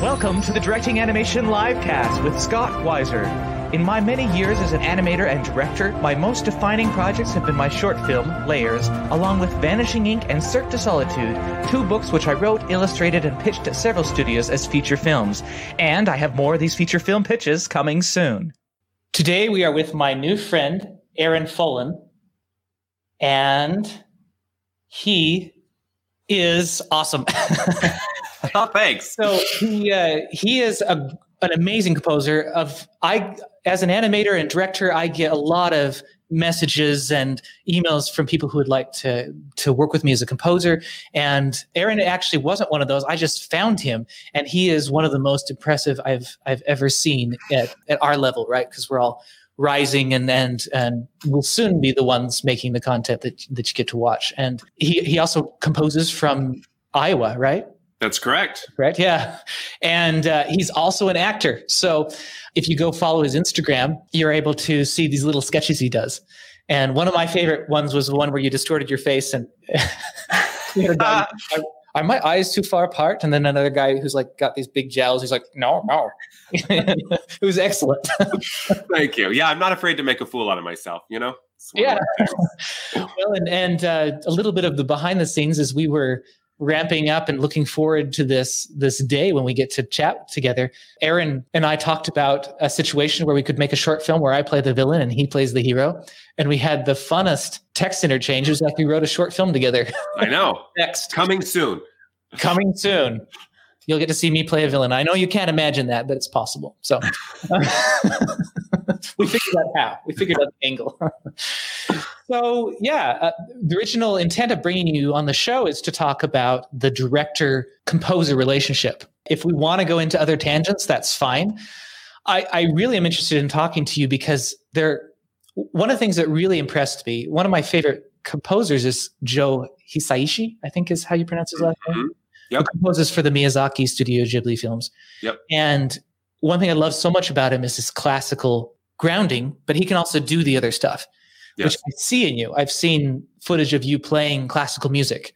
Welcome to the Directing Animation Livecast with Scott Wiser. In my many years as an animator and director, my most defining projects have been my short film, Layers, along with Vanishing Ink and Cirque de Solitude, two books which I wrote, illustrated, and pitched at several studios as feature films. And I have more of these feature film pitches coming soon. Today we are with my new friend, Aaron Fullen, and he is awesome. oh, thanks. So he uh, he is a, an amazing composer. Of I as an animator and director, I get a lot of messages and emails from people who would like to to work with me as a composer. And Aaron actually wasn't one of those. I just found him, and he is one of the most impressive I've I've ever seen at at our level. Right, because we're all rising and and and will soon be the ones making the content that that you get to watch. And he he also composes from Iowa, right? That's correct. Correct. Yeah. And uh, he's also an actor. So if you go follow his Instagram, you're able to see these little sketches he does. And one of my favorite ones was the one where you distorted your face and you know, are my eyes too far apart? And then another guy who's like got these big jowls. He's like, no, no. it was excellent. Thank you. Yeah, I'm not afraid to make a fool out of myself. You know. Yeah. well, and and uh, a little bit of the behind the scenes is we were ramping up and looking forward to this this day when we get to chat together. Aaron and I talked about a situation where we could make a short film where I play the villain and he plays the hero, and we had the funnest text interchange. It was like we wrote a short film together. I know. Next, coming soon. Coming soon. You'll get to see me play a villain. I know you can't imagine that, but it's possible. So we figured out how. We figured out the angle. so yeah, uh, the original intent of bringing you on the show is to talk about the director composer relationship. If we want to go into other tangents, that's fine. I, I really am interested in talking to you because there. One of the things that really impressed me, one of my favorite composers is Joe Hisaishi, I think is how you pronounce his last name. Mm-hmm. Yep. Who composes for the Miyazaki Studio Ghibli films. Yep. And one thing I love so much about him is his classical grounding, but he can also do the other stuff, yes. which I see in you. I've seen footage of you playing classical music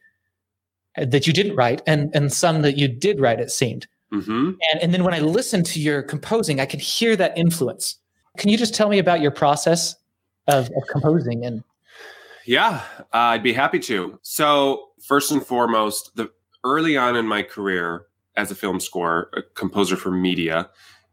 that you didn't write and, and some that you did write, it seemed. Mm-hmm. And, and then when I listen to your composing, I can hear that influence. Can you just tell me about your process of, of composing and yeah, uh, I'd be happy to. So, first and foremost, the early on in my career as a film score, a composer for media,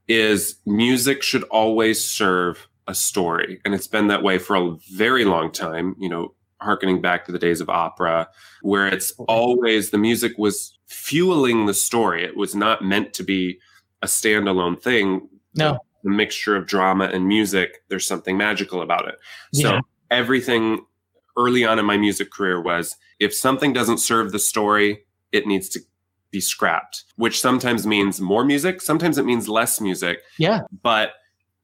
is music should always serve a story. And it's been that way for a very long time, you know, harkening back to the days of opera, where it's always the music was fueling the story. It was not meant to be a standalone thing. No. The mixture of drama and music, there's something magical about it. Yeah. So everything early on in my music career was if something doesn't serve the story, it needs to be scrapped, which sometimes means more music, sometimes it means less music. Yeah. But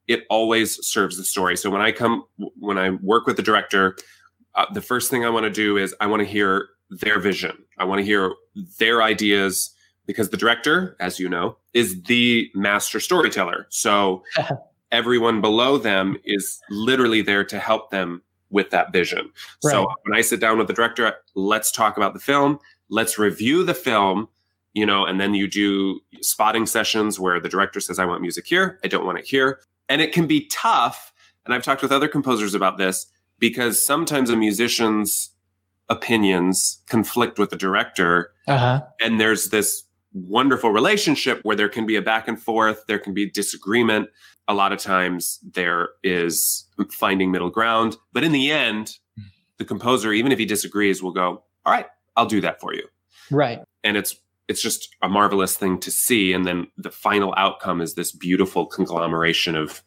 it always serves the story. So when I come, when I work with the director, uh, the first thing I want to do is I want to hear their vision. I want to hear their ideas because the director, as you know, is the master storyteller. So everyone below them is literally there to help them with that vision. Right. So when I sit down with the director, let's talk about the film, let's review the film you know, and then you do spotting sessions where the director says, I want music here, I don't want it here. And it can be tough. And I've talked with other composers about this because sometimes a musician's opinions conflict with the director. Uh-huh. And there's this wonderful relationship where there can be a back and forth, there can be disagreement. A lot of times there is finding middle ground. But in the end, the composer, even if he disagrees, will go, All right, I'll do that for you. Right. And it's it's just a marvelous thing to see. And then the final outcome is this beautiful conglomeration of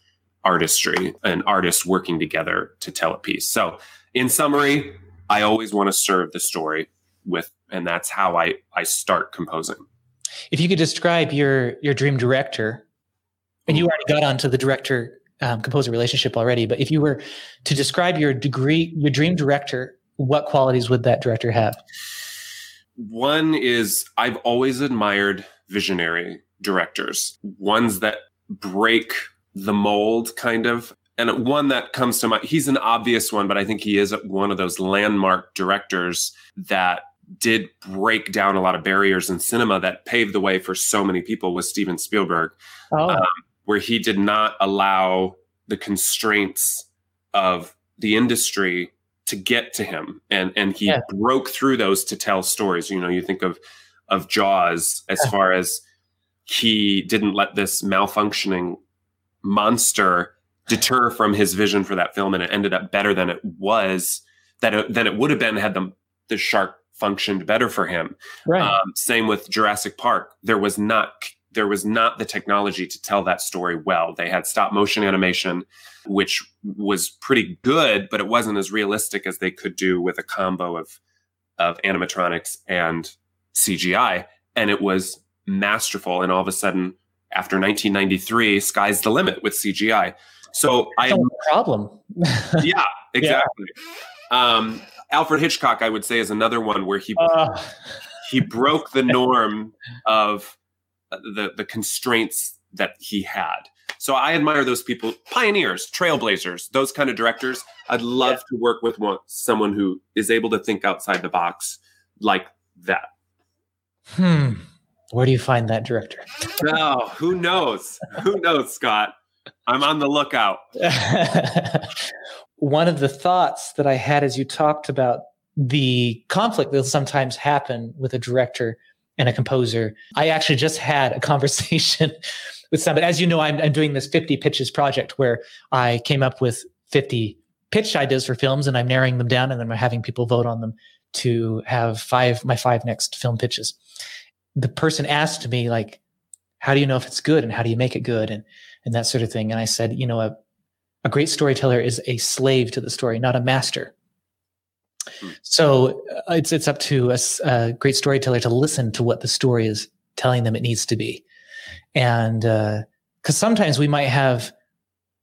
artistry and artists working together to tell a piece. So, in summary, I always want to serve the story with, and that's how I I start composing. If you could describe your your dream director, and you already got onto the director um, composer relationship already, but if you were to describe your degree, your dream director, what qualities would that director have? One is I've always admired visionary directors, ones that break the mold kind of. And one that comes to mind, he's an obvious one, but I think he is one of those landmark directors that did break down a lot of barriers in cinema that paved the way for so many people was Steven Spielberg, Oh, um, where he did not allow the constraints of the industry to get to him, and and he Yeah. broke through those to tell stories. You know, you think of of Jaws as far as he didn't let this malfunctioning monster deter from his vision for that film, and it ended up better than it was that it, than it would have been had the the shark functioned better for him. right. Um, same with Jurassic Park. There was not there was not the technology to tell that story well. They had stop motion animation, which was pretty good, but it wasn't as realistic as they could do with a combo of of animatronics and CGI. And it was masterful. And all of a sudden, after 1993, sky's the limit with CGI. So I That's a problem. yeah, exactly. Um, Alfred Hitchcock, I would say, is another one where he Uh, he broke the norm of the the constraints that he had. So I admire those people, pioneers, trailblazers, those kind of directors. I'd love to work with one, someone who is able to think outside the box like that. hmm. Where do you find that director? Oh, who knows? Who knows, Scott? I'm on the lookout. One of the thoughts that I had as you talked about the conflict that'll sometimes happen with a director and a composer, I actually just had a conversation with somebody. As you know, I'm, I'm doing this 50 pitches project where I came up with 50 pitch ideas for films and I'm narrowing them down and then I'm having people vote on them to have five, my five next film pitches. The person asked me, like, how do you know if it's good and how do you make it good? And and that sort of thing. And I said, you know, a, a great storyteller is a slave to the story, not a master. Hmm. So uh, it's it's up to a great storyteller to listen to what the story is telling them it needs to be, and because sometimes we might have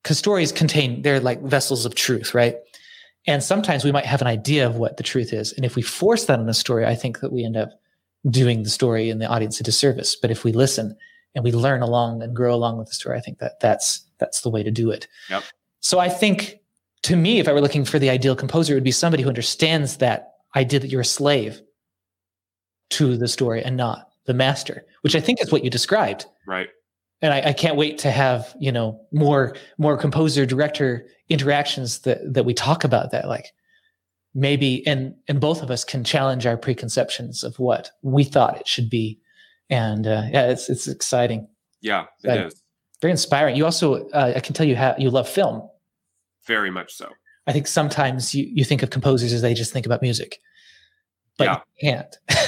because stories contain they're like vessels of truth, right? And sometimes we might have an idea of what the truth is, and if we force that on a story, I think that we end up doing the story and the audience a disservice. But if we listen and we learn along and grow along with the story, I think that that's that's the way to do it. Yep. So I think to me, if I were looking for the ideal composer, it would be somebody who understands that idea that you're a slave to the story and not the master, which I think is what you described. Right. And I, I can't wait to have you know more more composer director interactions that that we talk about that like maybe and and both of us can challenge our preconceptions of what we thought it should be and uh, yeah it's it's exciting Yeah, it Right. is. very inspiring you also uh, i can tell you how you love film Very much so. i think sometimes you you think of composers as they just think about music but Yeah. you can't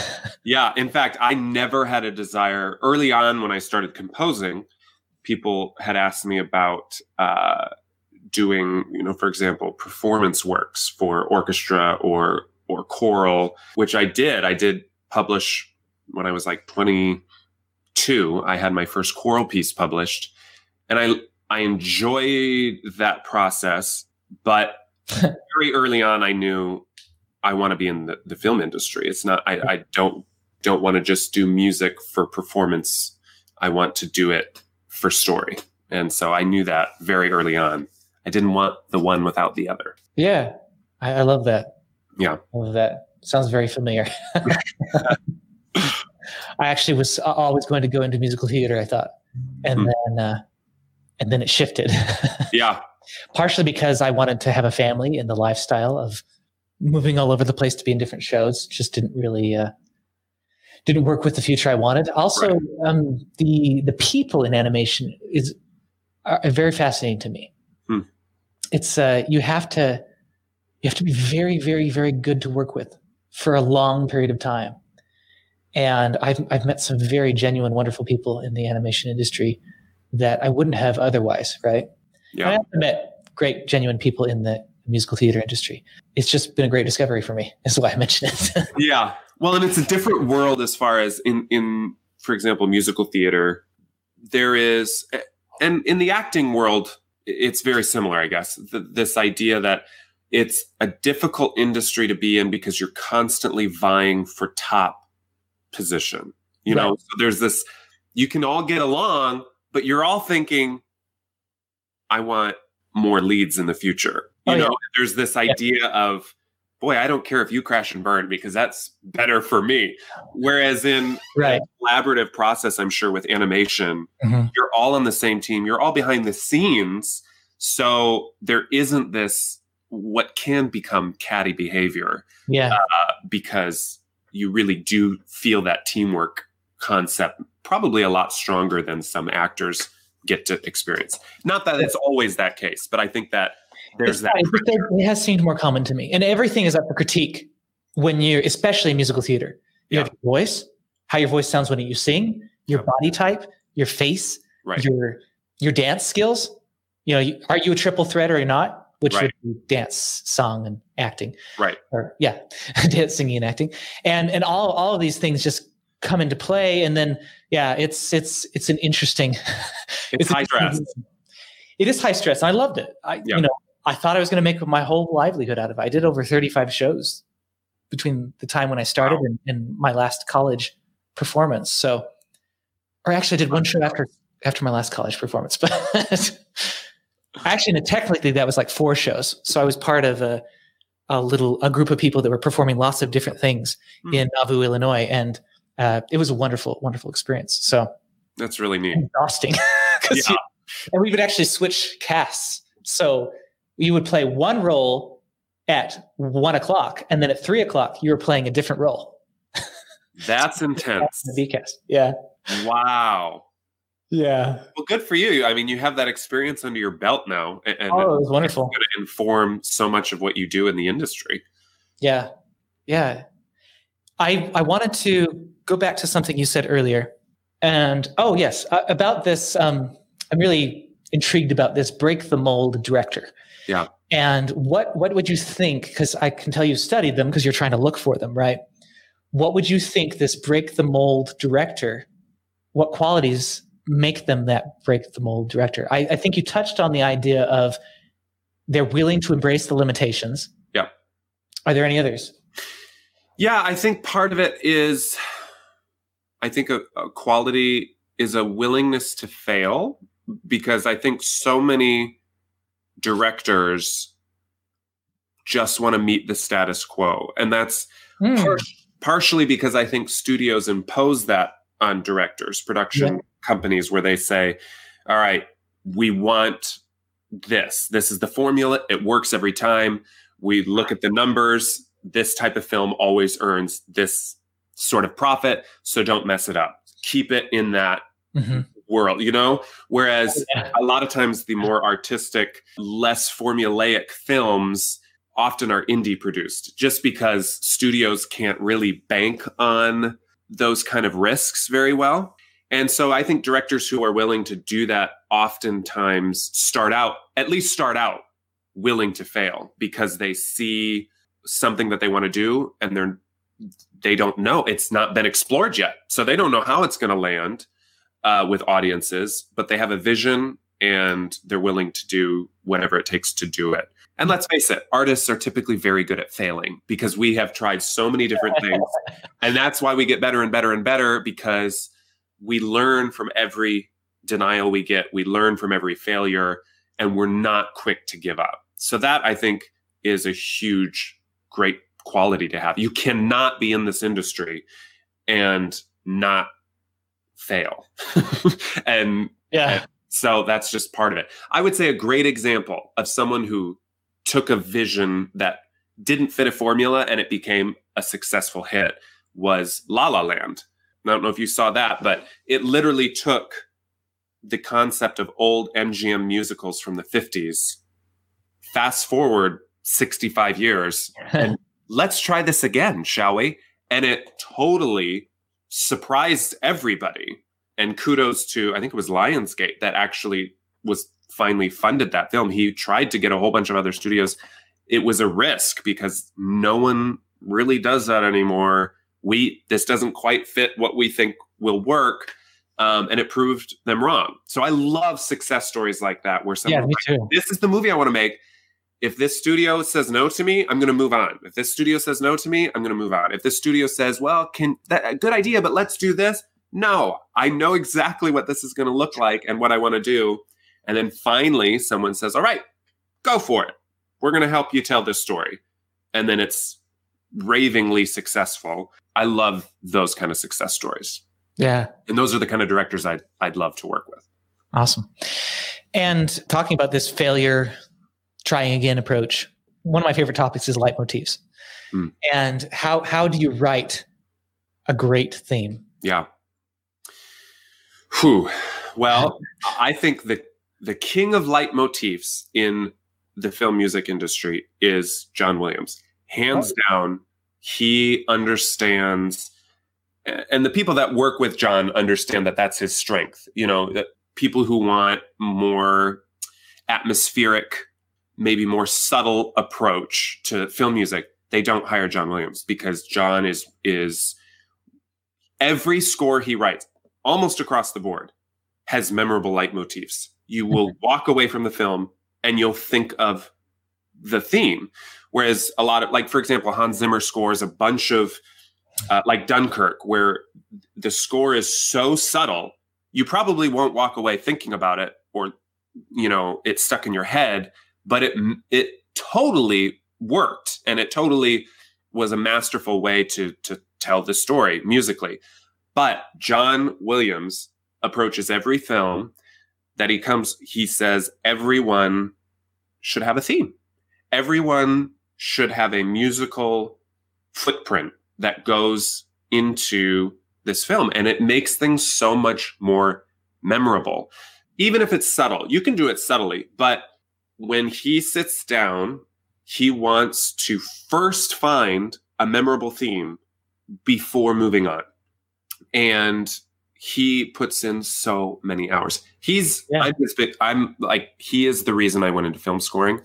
Yeah, in fact, I never had a desire early on when I started composing. People had asked me about uh, doing, you know, for example, performance works for orchestra or or choral, which I did. I did publish when I was like 22. I had my first choral piece published, and I I enjoyed that process, but very early on, I knew I want to be in the, the film industry. It's not I, I don't don't want to just do music for performance. I want to do it for story. And so I knew that very early on. I didn't want the one without the other. yeah I, I love that Yeah. I love that sounds very familiar i actually was always going to go into musical theater i thought and Hmm. then uh, and then it shifted Yeah. partially because I wanted to have a family and the lifestyle of moving all over the place to be in different shows just didn't really uh, didn't work with the future I wanted. Also, um, the the people in animation is are very fascinating to me. Hmm. It's uh, you have to you have to be very very very good to work with for a long period of time. And I've I've met some very genuine, wonderful people in the animation industry that I wouldn't have otherwise, right? Yeah. I have met great, genuine people in the musical theater industry. It's just been a great discovery for me. Is why I mention it. Yeah. Well, and it's a different world as far as in in for example, musical theater. There is and in the acting world, it's very similar, I guess. Th this idea that it's a difficult industry to be in because you're constantly vying for top position. You know, so there's this you can all get along, but you're all thinking I want more leads in the future. You Oh, yeah. know, there's this idea of boy, I don't care if you crash and burn because that's better for me. Whereas in right. collaborative process, I'm sure with animation, mm-hmm. you're all on the same team. You're all behind the scenes. So there isn't this what can become catty behavior. Yeah. Uh, because you really do feel that teamwork concept probably a lot stronger than some actors get to experience. Not that it's always that case, but I think that there's that. It has seemed more common to me, and everything is up for critique when you're, especially in musical theater. You yeah. have your voice, how your voice sounds when you sing, your body type, your face, right. your your dance skills. You know, are you a triple threat or you're not? Which right. would be dance, song, and acting. Right. Or yeah, dance, singing, and acting, and and all all of these things just come into play, and then yeah, it's it's it's an interesting. It's, it's high stress. It is high stress. I loved it. I yeah. you know I thought I was going to make my whole livelihood out of it. I did over 35 shows between the time when I started wow. and, and, my last college performance. So, or actually, I did one show after after my last college performance, but actually, technically, that was like four shows. So I was part of a a little a group of people that were performing lots of different things mm. in Nauvoo, Illinois, and uh, it was a wonderful, wonderful experience. So that's really neat. Exhausting, yeah. You, and we would actually switch casts. So you would play one role at one o'clock, and then at three o'clock you were playing a different role. That's intense. the VCast, yeah. Wow. Yeah. Well, good for you. I mean, you have that experience under your belt now, and oh, it was wonderful. Going to inform so much of what you do in the industry. Yeah, yeah. I I wanted to go back to something you said earlier, and oh yes, uh, about this. Um, I'm really intrigued about this break the mold director. Yeah. And what what would you think? Because I can tell you studied them because you're trying to look for them, right? What would you think this break the mold director? What qualities make them that break the mold director? I, I think you touched on the idea of they're willing to embrace the limitations. Yeah. Are there any others? Yeah, I think part of it is, I think a, a quality is a willingness to fail because I think so many directors just want to meet the status quo. And that's mm. par- partially because I think studios impose that on directors, production yeah. companies, where they say, all right, we want this. This is the formula. It works every time. We look at the numbers. This type of film always earns this sort of profit. So don't mess it up. Keep it in that mm-hmm world, you know? Whereas yeah. a lot of times the more artistic, less formulaic films often are indie produced just because studios can't really bank on those kind of risks very well. And so I think directors who are willing to do that oftentimes start out, at least start out willing to fail because they see something that they want to do and they're they don't know it's not been explored yet so they don't know how it's going to land uh, with audiences, but they have a vision and they're willing to do whatever it takes to do it. And let's face it, artists are typically very good at failing because we have tried so many different things. and that's why we get better and better and better because we learn from every denial we get, we learn from every failure, and we're not quick to give up. So, that I think is a huge, great quality to have. You cannot be in this industry and not fail. and yeah. And so that's just part of it. I would say a great example of someone who took a vision that didn't fit a formula and it became a successful hit was La La Land. I don't know if you saw that, but it literally took the concept of old MGM musicals from the 50s, fast forward 65 years, and let's try this again, shall we? And it totally surprised everybody. And kudos to, I think it was Lionsgate that actually was finally funded that film. He tried to get a whole bunch of other studios. It was a risk because no one really does that anymore. We this doesn't quite fit what we think will work. Um, and it proved them wrong. So I love success stories like that where someone yeah. Like, this is the movie I want to make if this studio says no to me, I'm going to move on. If this studio says no to me, I'm going to move on. If this studio says, well, can that good idea, but let's do this. No, I know exactly what this is going to look like and what I want to do. And then finally, someone says, all right, go for it. We're going to help you tell this story. and then it's ravingly successful. I love those kind of success stories. Yeah. And those are the kind of directors I'd I'd love to work with. Awesome. And talking about this failure, trying again approach, one of my favorite topics is leitmotifs. Mm. And how how do you write a great theme? Yeah. Whew. Well, I think the the king of leitmotifs in the film music industry is John Williams. Hands oh. down, he understands and the people that work with John understand that that's his strength. You know, that people who want more atmospheric, maybe more subtle approach to film music, they don't hire John Williams because John is is every score he writes, almost across the board, has memorable leitmotifs. You will mm-hmm. walk away from the film and you'll think of the theme. Whereas a lot of, like, for example, Hans Zimmer scores a bunch of, uh, like Dunkirk, where the score is so subtle, you probably won't walk away thinking about it or, you know, it's stuck in your head, but it, it totally worked and it totally was a masterful way to, to tell the story musically. But John Williams approaches every film that he comes, he says, everyone should have a theme. Everyone should have a musical footprint that goes into this film. And it makes things so much more memorable. Even if it's subtle, you can do it subtly. But when he sits down, he wants to first find a memorable theme before moving on. And he puts in so many hours. He's yeah. I'm, big, I'm like he is the reason I went into film scoring.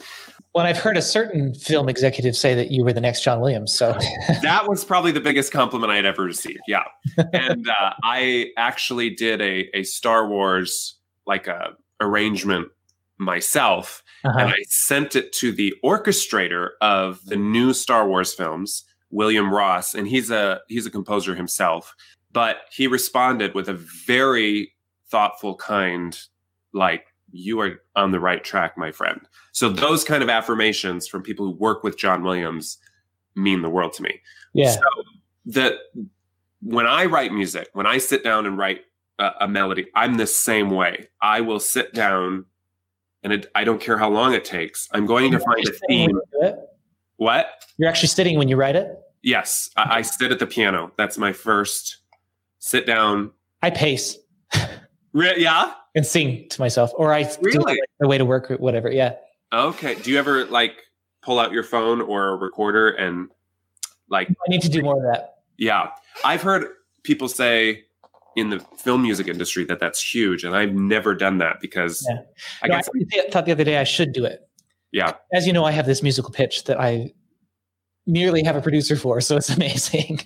Well, I've heard a certain film executive say that you were the next John Williams. So that was probably the biggest compliment I had ever received. Yeah, and uh, I actually did a a Star Wars like a arrangement myself, uh-huh. and I sent it to the orchestrator of the new Star Wars films, William Ross, and he's a he's a composer himself. But he responded with a very thoughtful, kind, like, you are on the right track, my friend. So those kind of affirmations from people who work with John Williams mean the world to me. Yeah. So that when I write music, when I sit down and write a, a melody, I'm the same way. I will sit down and it, I don't care how long it takes. I'm going to find a theme. What? You're actually sitting when you write it? Yes. I, I sit at the piano. That's my first sit down. I pace. Re- yeah. And sing to myself, or I really? do like the way to work or whatever. Yeah. Okay. Do you ever like pull out your phone or a recorder and like? I need to do more of that. Yeah, I've heard people say in the film music industry that that's huge, and I've never done that because yeah. I, no, guess I thought the other day I should do it. Yeah. As you know, I have this musical pitch that I merely have a producer for, so it's amazing.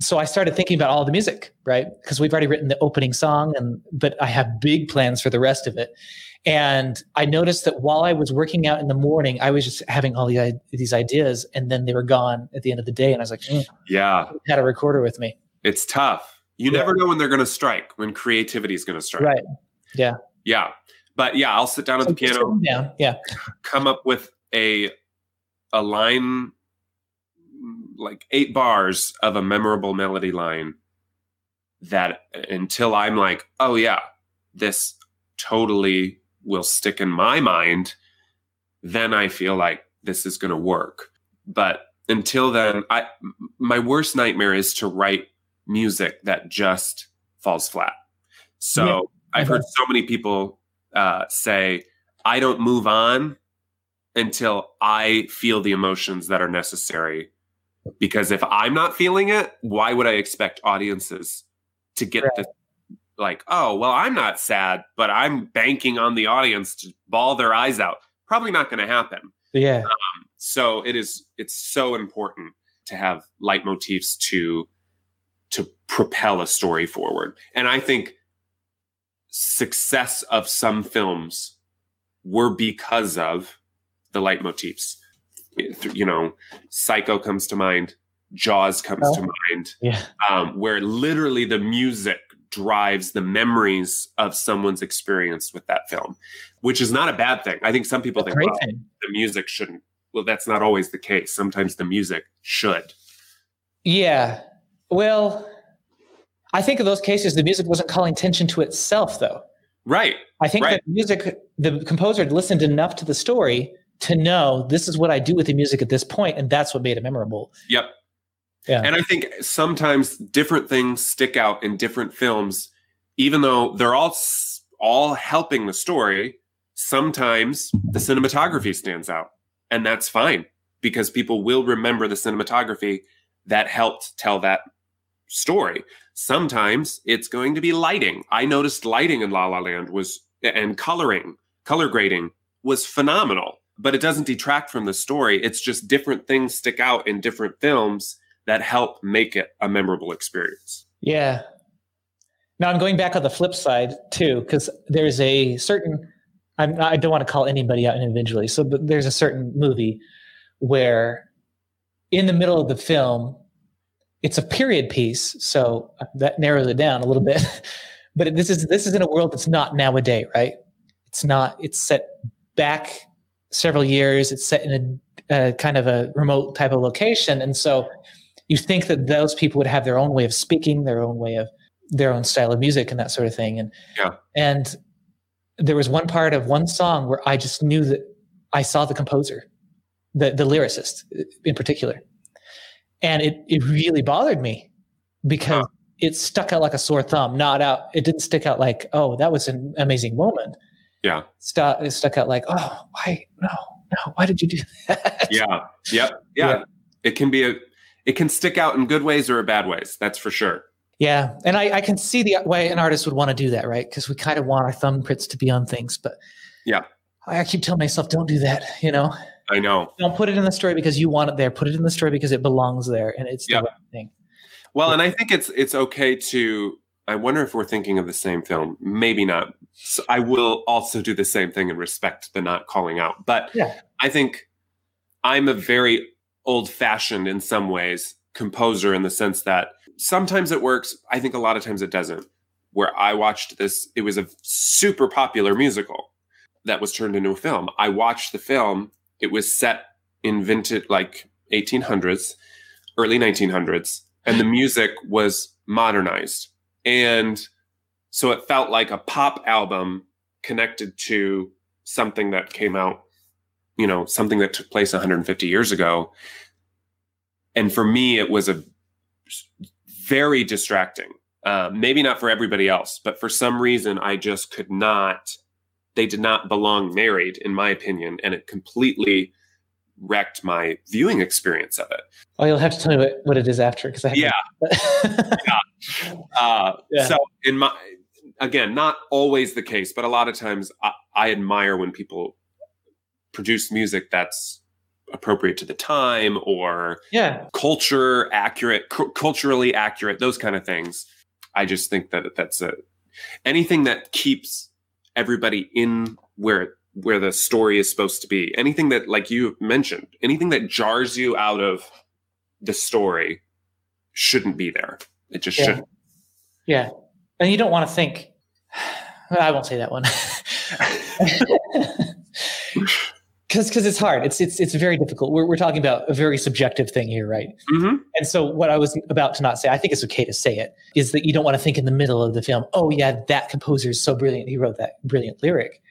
so I started thinking about all the music, right? Because we've already written the opening song, and but I have big plans for the rest of it. And I noticed that while I was working out in the morning, I was just having all the, these ideas, and then they were gone at the end of the day. And I was like, mm, "Yeah, I had a recorder with me." It's tough. You yeah. never know when they're going to strike, when creativity is going to strike. Right. Yeah. Yeah. But yeah, I'll sit down at the piano. Down. Yeah. Come up with a a line like eight bars of a memorable melody line that until I'm like, oh yeah, this totally will stick in my mind, then I feel like this is going to work. But until then, I my worst nightmare is to write music that just falls flat. So yeah. I've heard so many people uh, say, I don't move on until I feel the emotions that are necessary because if I'm not feeling it, why would I expect audiences to get right. the like, oh, well, I'm not sad, but I'm banking on the audience to bawl their eyes out. Probably not going to happen. Yeah. Um, so it is. It's so important to have leitmotifs to to propel a story forward. And I think success of some films were because of the leitmotifs you know, Psycho comes to mind, Jaws comes oh, to mind, yeah. um, where literally the music drives the memories of someone's experience with that film, which is not a bad thing. I think some people think well, the music shouldn't well, that's not always the case. Sometimes the music should. Yeah. Well, I think in those cases, the music wasn't calling attention to itself, though. Right. I think Right. that music, the composer had listened enough to the story to know this is what I do with the music at this point, and that's what made it memorable. Yep. Yeah. And I think sometimes different things stick out in different films, even though they're all all helping the story. Sometimes the cinematography stands out, and that's fine because people will remember the cinematography that helped tell that story. Sometimes it's going to be lighting. I noticed lighting in La La Land was and coloring, color grading was phenomenal, but it doesn't detract from the story. It's just different things stick out in different films that help make it a memorable experience. Yeah. Now I'm going back on the flip side too, because there's a certain. I'm, I don't want to call anybody out individually. So, but there's a certain movie where, in the middle of the film, it's a period piece, so uh, that narrows it down a little bit. but this is this is in a world that's not nowadays, right? It's not. It's set back several years. It's set in a, a kind of a remote type of location, and so you think that those people would have their own way of speaking, their own way of their own style of music, and that sort of thing. And Yeah. and there was one part of one song where I just knew that I saw the composer, the the lyricist uh, in particular, and it it really bothered me because Huh. it stuck out like a sore thumb. Not out. It didn't stick out like oh that was an amazing moment. Yeah. Stuck it stuck out like oh why no no why did you do that? Yeah. Yep. Yeah. Yeah. It can be a it can stick out in good ways or bad ways. That's for sure. Yeah, and I, I can see the way an artist would want to do that, right? Because we kind of want our thumbprints to be on things, but Yeah. I keep telling myself, don't do that. You know, I know. don't put it in the story because you want it there. Put it in the story because it belongs there, and it's Yeah. the right thing. Well, and I think it's it's okay to I wonder if we're thinking of the same film. Maybe not. So I will also do the same thing and respect the not calling out. But Yeah. I think I'm a very old-fashioned in some ways composer in the sense that sometimes it works. I think a lot of times it doesn't. Where I watched this, it was a super popular musical that was turned into a film. I watched the film. It was set in vintage like 1800s, early 1900s, and the music was modernized. And so it felt like a pop album connected to something that came out, you know, something that took place 150 years ago. And for me, it was a very distracting. Uh, maybe not for everybody else, but for some reason, I just could not. They did not belong married, in my opinion, and it completely wrecked my viewing experience of it. Oh, you'll have to tell me what, what it is after because I Yeah. haven't- Uh, Yeah. So, in my again, not always the case, but a lot of times I, I admire when people produce music that's appropriate to the time or yeah, culture accurate, cu- culturally accurate, those kind of things. I just think that that's a anything that keeps everybody in where where the story is supposed to be. Anything that, like you mentioned, anything that jars you out of the story shouldn't be there. It just Yeah. shouldn't. yeah, and you don't want to think. I won't say that one. Because because it's hard. It's it's it's very difficult. We're we're talking about a very subjective thing here, right? hmm And so, what I was about to not say, I think it's okay to say it, is that you don't want to think in the middle of the film, oh, yeah, that composer is so brilliant. He wrote that brilliant lyric.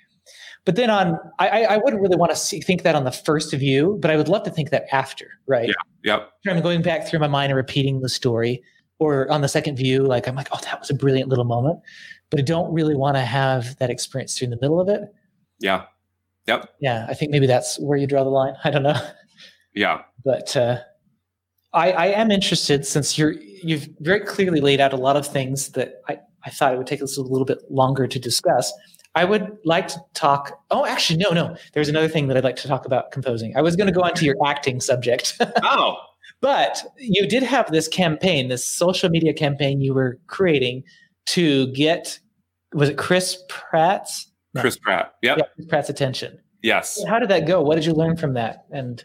But then on, I, I I wouldn't really want to see, think that on the first view, but I would love to think that after, right? Yeah. Yep. I'm going back through my mind and repeating the story, or on the second view, like I'm like, oh, that was a brilliant little moment. But I don't really want to have that experience through the middle of it. Yeah. Yep. Yeah, I think maybe that's where you draw the line. I don't know. Yeah. but uh, I, I am interested since you're you've very clearly laid out a lot of things that I, I thought it would take us a little bit longer to discuss. I would like to talk. Oh, actually, no, no. There's another thing that I'd like to talk about composing. I was going to go on to your acting subject, Oh. but you did have this campaign, this social media campaign you were creating to get was it Chris Pratt's No. Chris Pratt. Yep. yeah, Chris Pratt's attention. Yes. How did that go? What did you learn from that? And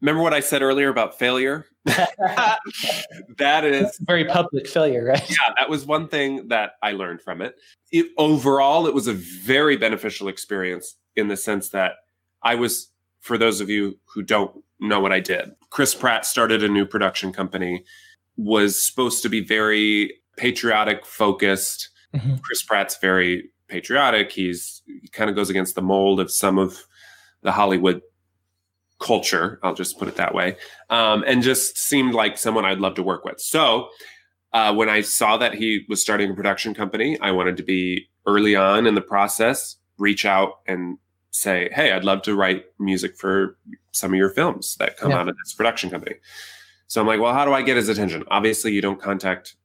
Remember what I said earlier about failure? that is very public failure, right? yeah, that was one thing that I learned from it. it. Overall, it was a very beneficial experience in the sense that I was for those of you who don't know what I did, Chris Pratt started a new production company, was supposed to be very patriotic focused. Mhm. Chris Pratt's very patriotic. He's he kind of goes against the mold of some of the Hollywood culture. I'll just put it that way, um, and just seemed like someone I'd love to work with. So uh, when I saw that he was starting a production company, I wanted to be early on in the process, reach out and say, "Hey, I'd love to write music for some of your films that come Yeah. out of this production company." So I'm like, "Well, how do I get his attention?" Obviously, you don't contact.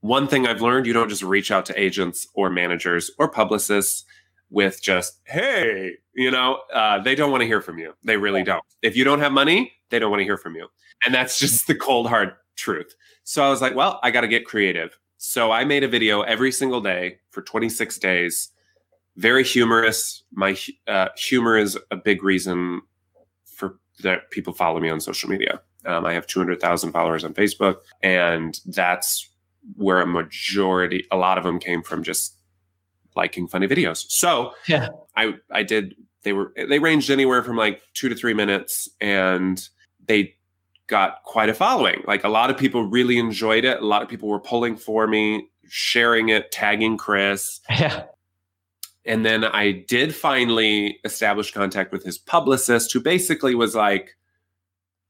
One thing I've learned: you don't just reach out to agents or managers or publicists with just, "Hey," you know, uh, they don't want to hear from you. They really don't. If you don't have money, they don't want to hear from you, and that's just the cold hard truth. So I was like, well, I got to get creative. So I made a video every single day for 26 days. Very humorous. My uh, humor is a big reason for that people follow me on social media. Um, I have 200,000 followers on Facebook, and that's where a majority, a lot of them came from just liking funny videos. So Yeah. I I did. They were they ranged anywhere from like two to three minutes, and they got quite a following. Like a lot of people really enjoyed it. A lot of people were pulling for me, sharing it, tagging Chris. Yeah. And then I did finally establish contact with his publicist, who basically was like,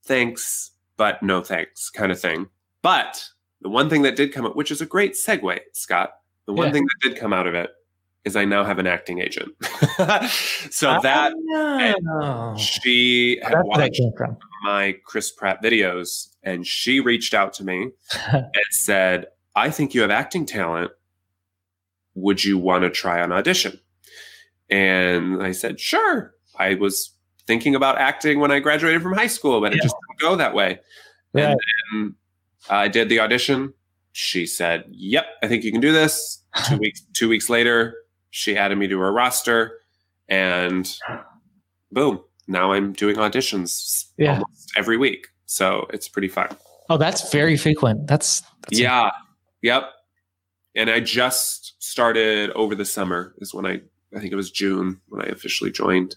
thanks, but no thanks, kind of thing. But the one thing that did come up, which is a great segue, Scott, the one Yeah. thing that did come out of it is I now have an acting agent. so that Oh. she had That's watched my Chris Pratt videos and she reached out to me and said, I think you have acting talent. Would you want to try an audition? And I said, sure. I was thinking about acting when I graduated from high school, but it just didn't go that way. Right. And I did the audition. She said, "Yep, I think you can do this." Two weeks two weeks later, she added me to her roster, and boom, now I'm doing auditions Yeah. almost every week. So it's pretty fun. Oh, that's very frequent. That's, that's yeah, yep. And I just started over the summer. Is when I I think it was June when I officially joined.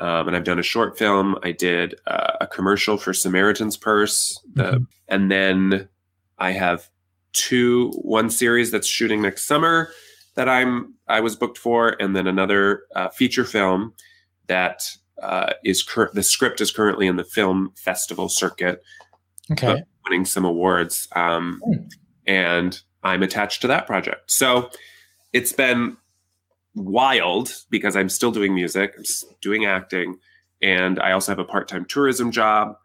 Um, and I've done a short film. I did uh, a commercial for Samaritan's Purse, the, Mhm. and then I have two one series that's shooting next summer that I'm I was booked for, and then another uh, feature film that uh, is cur- the script is currently in the film festival circuit, okay. winning some awards, um, Hmm. and I'm attached to that project. So it's been wild because I'm still doing music, I'm doing acting, and I also have a part-time tourism job,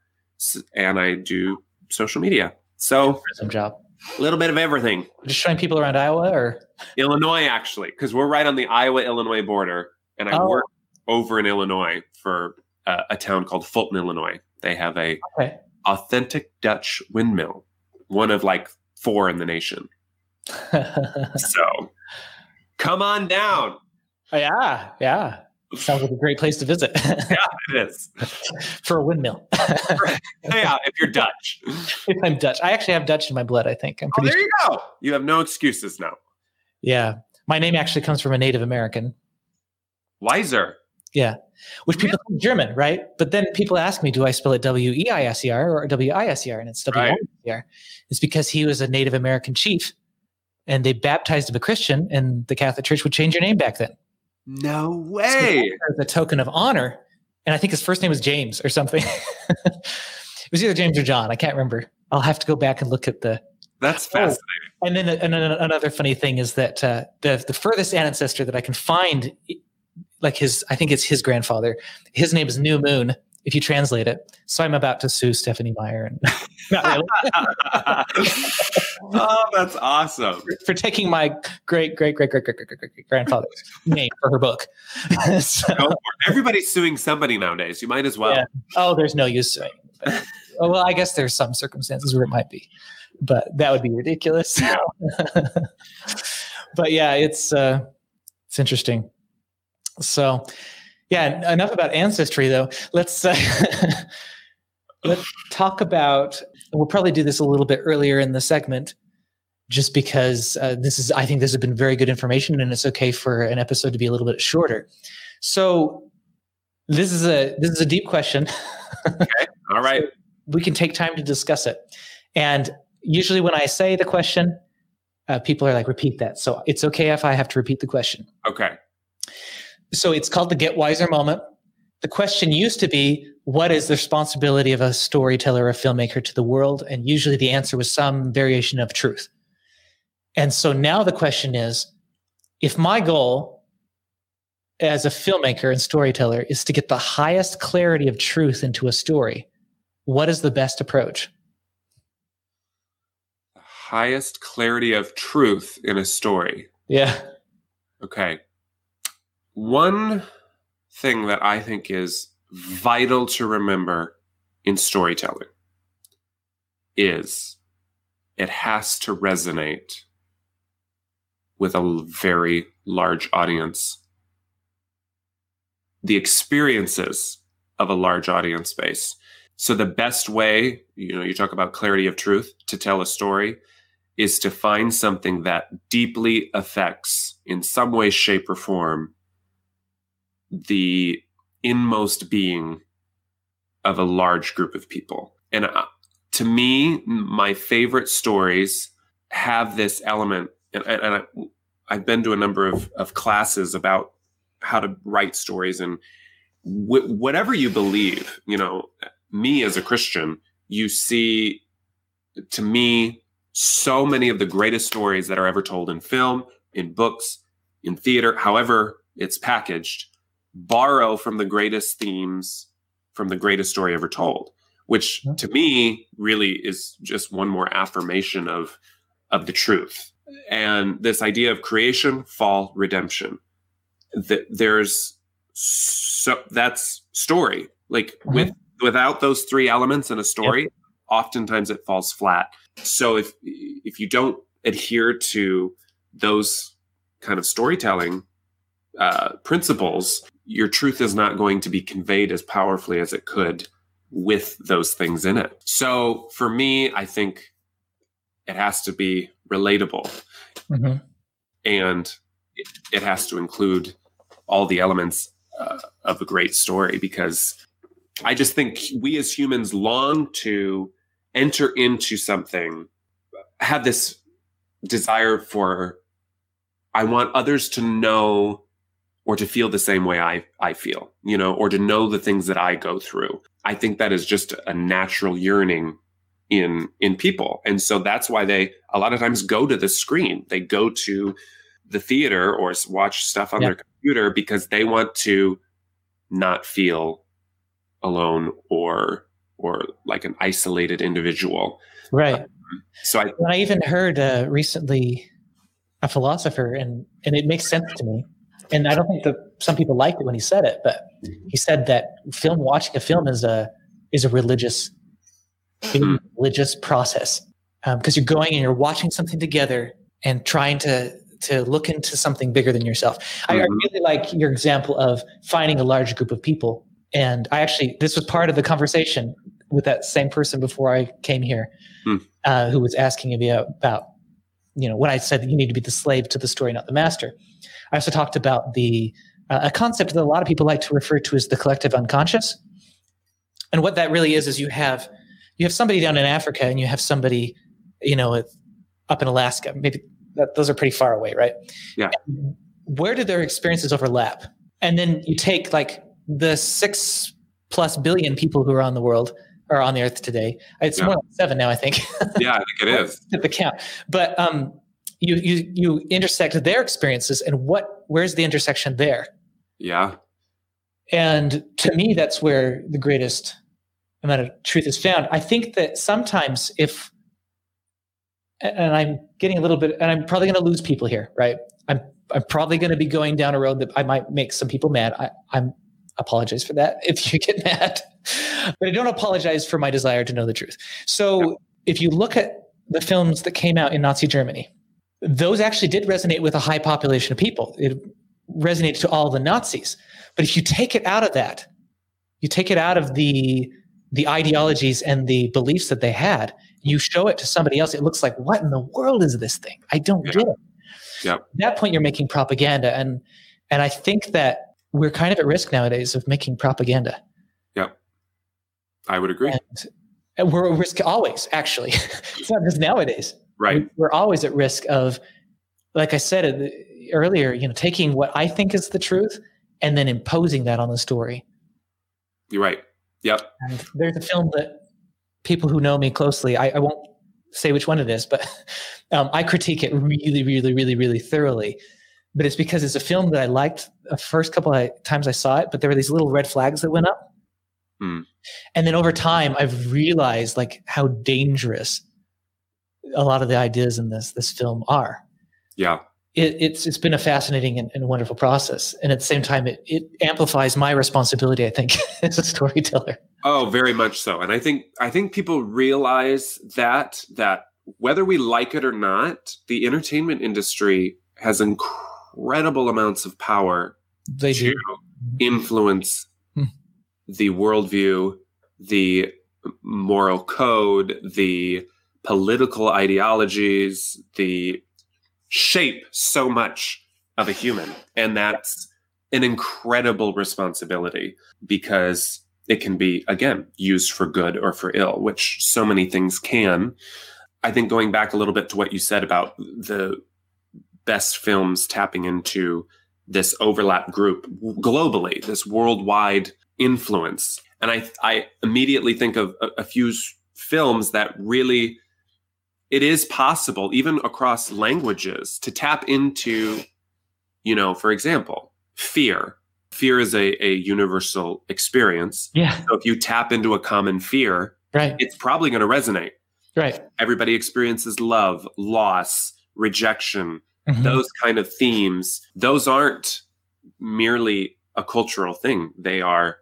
and I do social media. So Tourism job. a little bit of everything. Just showing people around Iowa or Illinois, actually, because we're right on the Iowa Illinois border, and I Oh. work over in Illinois for uh, a town called Fulton, Illinois. They have a okay. authentic Dutch windmill, one of like four in the nation. So come on down. Oh, yeah, yeah. Sounds like a great place to visit yeah, It is. for a windmill. yeah, if you're Dutch. if I'm Dutch. I actually have Dutch in my blood, I think. I'm Oh, there you go. You have no excuses now. Yeah. My name actually comes from a Native American. Wiser. Yeah. Which people think German, right? But then people ask me, do I spell it W E I S E R or W I S E R? And it's W I S E R. It's because he was a Native American chief and they baptized him a Christian and the Catholic Church would change your name back then. No way. As a token of honor. And I think his first name was James or something. it was either James or John. I can't remember. I'll have to go back and look at the That's Oh. fascinating. And then and another funny thing is that uh, the the furthest ancestor that I can find, like his, I think it's his grandfather. His name is New Moon if you translate it. So I'm about to sue Stephanie Meyer. And oh, that's awesome. For, for, taking my great, great, great, great, great, great, great grandfather's name for her book. so, Everybody's suing somebody nowadays. You might as well. Yeah. Oh, there's no use suing. But, oh, well, I guess there's some circumstances where it might be, but that would be ridiculous. but yeah, it's, uh, it's interesting. So, yeah, enough about ancestry though. Let's uh, let's talk about. We'll probably do this a little bit earlier in the segment, just because uh, this is. I think this has been very good information, and it's okay for an episode to be a little bit shorter. So, This is a this is a deep question. okay. All right. So we can take time to discuss it. And usually when I say the question, uh, people are like, repeat that. So it's okay if I have to repeat the question. Okay. So it's called the Get Wiser moment. The question used to be, what is the responsibility of a storyteller or a filmmaker to the world? And usually the answer was some variation of truth. And so now the question is, if my goal as a filmmaker and storyteller is to get the highest clarity of truth into a story, what is the best approach? highest clarity of truth in a story. Yeah. Okay. One thing that I think is vital to remember in storytelling is it has to resonate with a very large audience. The experiences of a large audience base. So the best way, you know, you talk about clarity of truth to tell a story is to find something that deeply affects, in some way, shape, or form, the inmost being of a large group of people. And uh, to me, my favorite stories have this element, and, and I, I've been to a number of, of classes about how to write stories and wh- whatever you believe, you know, me as a Christian, you see, to me, so many of the greatest stories that are ever told in film, in books, in theater, however it's packaged, borrow from the greatest themes from the greatest story ever told, which to me really is just one more affirmation of of the truth. And this idea of creation, fall, redemption. That there's so that's story. Like mm-hmm. with without those three elements in a story, yep. oftentimes it falls flat. So if if you don't adhere to those kind of storytelling uh, principles, your truth is not going to be conveyed as powerfully as it could with those things in it. So for me, I think it has to be relatable, mm-hmm. and it, it, has to include all the elements uh, of a great story because I just think we as humans long to enter into something, have this desire for, I want others to know or to feel the same way I, I feel, you know, or to know the things that I go through. I think that is just a natural yearning in in people. And so that's why they a lot of times go to the screen. They go to the theater or watch stuff on yeah. their computer because they want to not feel alone or or like an isolated individual. Right. Um, so I, I even heard uh, recently a philosopher, and and it makes sense to me. And I don't think that some people liked it when he said it, but he said that film watching a film is a is a religious hmm. religious process because um, you're going and you're watching something together and trying to to look into something bigger than yourself. Mm-hmm. I, I mm-hmm. really like your example of finding a large group of people and I actually, this was part of the conversation with that same person before I came here, hmm. uh, who was asking me about, you know, when I said that you need to be the slave to the story, not the master. I also talked about the uh, a concept that a lot of people like to refer to as the collective unconscious. And what that really is is you have you have somebody down in Africa and you have somebody, you know, up in Alaska. Maybe that, those are pretty far away, right? Yeah. Where do their experiences overlap? And then you take like the six plus billion people who are on the world are on the earth today. It's yeah. more like seven now, I think. yeah, I think it is. At the count. But um, you you you intersect their experiences and what where's the intersection there? Yeah. And to me, that's where the greatest amount of truth is found. I think that sometimes if and I'm getting a little bit and I'm probably gonna lose people here, right? I'm I'm probably gonna be going down a road that I might make some people mad. I, I'm apologize for that if you get mad. but I don't apologize for my desire to know the truth. So if you look at the films that came out in Nazi Germany, those actually did resonate with a high population of people. It resonated to all the Nazis. But if you take it out of that, you take it out of the the ideologies and the beliefs that they had, you show it to somebody else, it looks like, what in the world is this thing? I don't yeah. get it. Yeah. At that point, you're making propaganda. And and I think that we're kind of at risk nowadays of making propaganda. Yep. I would agree. And, and we're at risk always, actually. it's not just nowadays. Right. We're always at risk of, like I said earlier, you know, taking what I think is the truth and then imposing that on the story. You're right. Yep. And there's a film that people who know me closely, I, I won't say which one it is, but um, I critique it really, really, really, really thoroughly. But it's because it's a film that I liked the first couple of times I saw it, but there were these little red flags that went up. Hmm. And then over time, I've realized like how dangerous a lot of the ideas in this this film are. Yeah. It, it's it's been a fascinating and, and, wonderful process, and at the same time, it, it amplifies my responsibility. I think as a storyteller. Oh, very much so. And I think I think people realize that that whether we like it or not, the entertainment industry has incredible amounts of power they to do. influence Hmm. the worldview, the moral code, the political ideologies, the shape so much of a human. And that's an incredible responsibility because it can be, again, used for good or for ill, which so many things can. I think going back a little bit to what you said about the best films tapping into this overlap group globally, this worldwide influence. And I, I immediately think of a, a few films that really, it is possible, even across languages, to tap into, you know, for example, fear. Fear is a, a universal experience. Yeah. So if you tap into a common fear, Right. it's probably going to resonate. Right. Everybody experiences love, loss, rejection, Mhm. those kind of themes. Those aren't merely a cultural thing. They are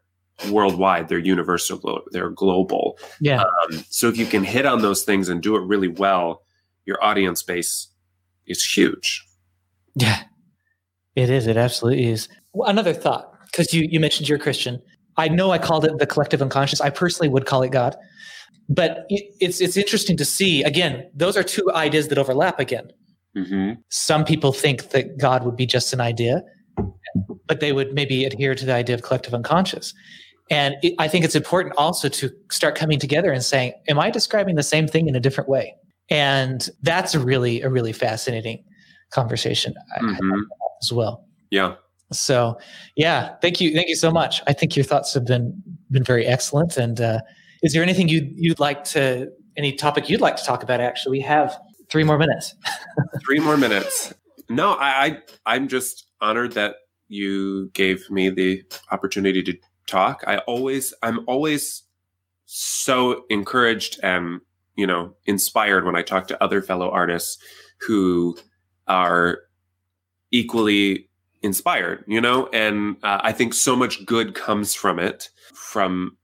worldwide. They're universal. They're global. yeah. Um, so if you can hit on those things and do it really well, your audience base is huge. Yeah, it is. It absolutely is. Another thought, because you, you mentioned you're Christian. I know I called it the collective unconscious. I personally would call it God. But it's, it's interesting to see, again, those are two ideas that overlap again. Mm-hmm. Some people think that God would be just an idea, but they would maybe adhere to the idea of collective unconscious. And it, I think it's important also to start coming together and saying, Am I describing the same thing in a different way? And that's really, a really fascinating conversation I- Mhm. as well. Yeah. So, yeah, thank you, thank you so much. I think your thoughts have been been very excellent. And uh, is there anything you you'd like to, any topic you'd like to talk about? Actually, we have three more minutes. Three more minutes. No, I, I I'm just honored that you gave me the opportunity to talk. I always I'm always so encouraged and you know inspired when I talk to other fellow artists who are equally inspired, you know, and uh, I think so much good comes from it from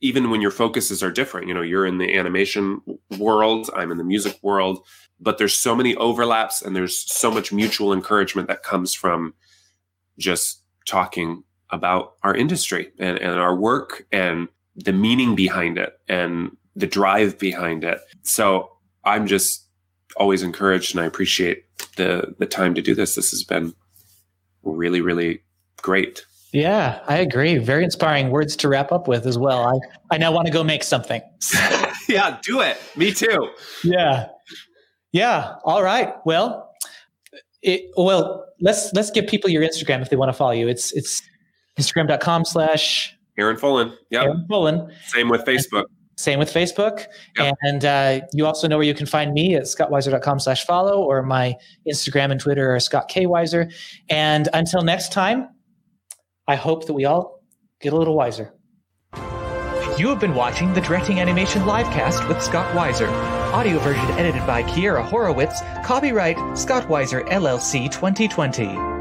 even when your focuses are different. You know, you're in the animation world, I'm in the music world, but there's so many overlaps and there's so much mutual encouragement that comes from just talking about our industry and, and our work and the meaning behind it and the drive behind it. So I'm just always encouraged and I appreciate the the time to do this. This has been really, really great. Yeah, I agree. Very inspiring words to wrap up with as well. I, I now want to go make something. yeah, do it. Me too. yeah. Yeah. All right. Well, it, well, let's let's give people your Instagram if they want to follow you. It's it's Instagram.com slash Aaron Fullen. Yeah. Aaron Bullen. Same with Facebook. Same with Facebook. Yep. And uh, you also know where you can find me at scottwiser.com slash follow or my Instagram and Twitter are Scott K. Wiser. And until next time, I hope that we all get a little wiser. You have been watching the Directing Animation Livecast with Scott Wiser. Audio version edited by Kiera Horowitz. Copyright Scott Wiser LLC 2020.